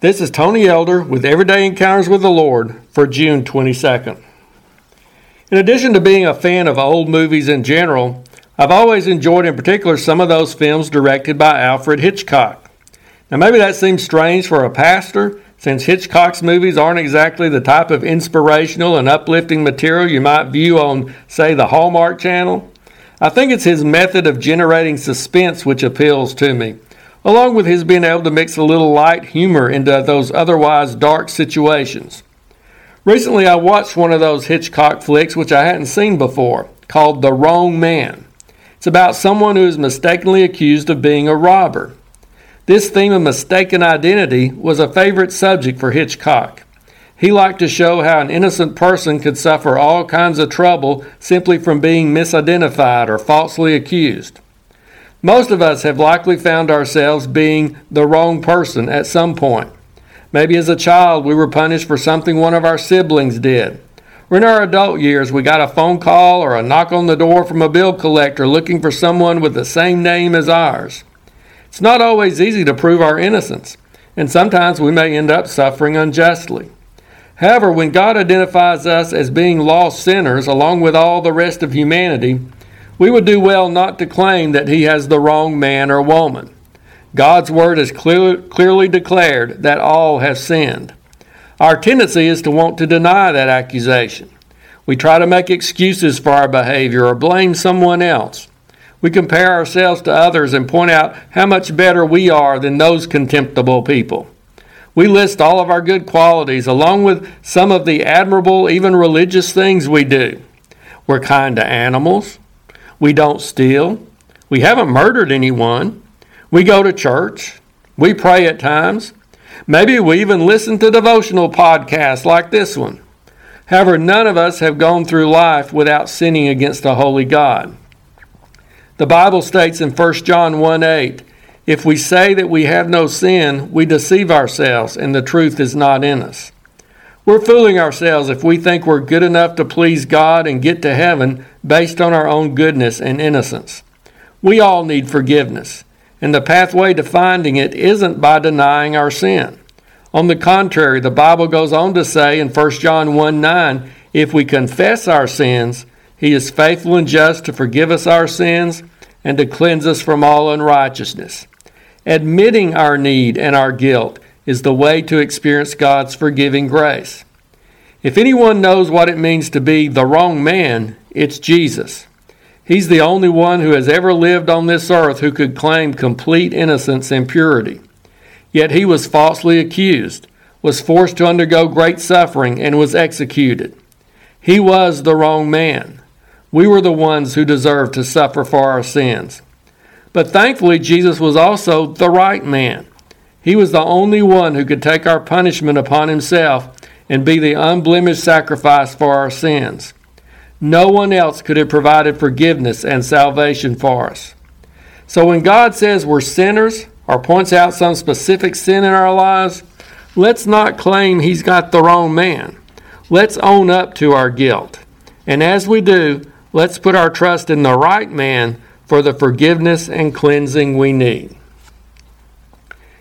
This is Tony Elder with Everyday Encounters with the Lord for June 22nd. In addition to being a fan of old movies in general, I've always enjoyed in particular some of those films directed by Alfred Hitchcock. Now, maybe that seems strange for a pastor, since Hitchcock's movies aren't exactly the type of inspirational and uplifting material you might view on, say, the Hallmark Channel. I think it's his method of generating suspense which appeals to me along with his being able to mix a little light humor into those otherwise dark situations. Recently, I watched one of those Hitchcock flicks which I hadn't seen before, called The Wrong Man. It's about someone who is mistakenly accused of being a robber. This theme of mistaken identity was a favorite subject for Hitchcock. He liked to show how an innocent person could suffer all kinds of trouble simply from being misidentified or falsely accused. Most of us have likely found ourselves being the wrong person at some point. Maybe as a child we were punished for something one of our siblings did. Or in our adult years we got a phone call or a knock on the door from a bill collector looking for someone with the same name as ours. It's not always easy to prove our innocence, and sometimes we may end up suffering unjustly. However, when God identifies us as being lost sinners along with all the rest of humanity, we would do well not to claim that he has the wrong man or woman. God's word has clear, clearly declared that all have sinned. Our tendency is to want to deny that accusation. We try to make excuses for our behavior or blame someone else. We compare ourselves to others and point out how much better we are than those contemptible people. We list all of our good qualities along with some of the admirable, even religious things we do. We're kind to animals. We don't steal. We haven't murdered anyone. We go to church. We pray at times. Maybe we even listen to devotional podcasts like this one. However, none of us have gone through life without sinning against a holy God. The Bible states in 1 John 1 8, if we say that we have no sin, we deceive ourselves, and the truth is not in us. We're fooling ourselves if we think we're good enough to please God and get to heaven based on our own goodness and innocence. We all need forgiveness, and the pathway to finding it isn't by denying our sin. On the contrary, the Bible goes on to say in 1 John 1 9, if we confess our sins, he is faithful and just to forgive us our sins and to cleanse us from all unrighteousness. Admitting our need and our guilt is the way to experience God's forgiving grace. If anyone knows what it means to be the wrong man, it's Jesus. He's the only one who has ever lived on this earth who could claim complete innocence and purity. Yet he was falsely accused, was forced to undergo great suffering, and was executed. He was the wrong man. We were the ones who deserved to suffer for our sins. But thankfully, Jesus was also the right man. He was the only one who could take our punishment upon himself and be the unblemished sacrifice for our sins. No one else could have provided forgiveness and salvation for us. So when God says we're sinners or points out some specific sin in our lives, let's not claim He's got the wrong man. Let's own up to our guilt. And as we do, let's put our trust in the right man for the forgiveness and cleansing we need.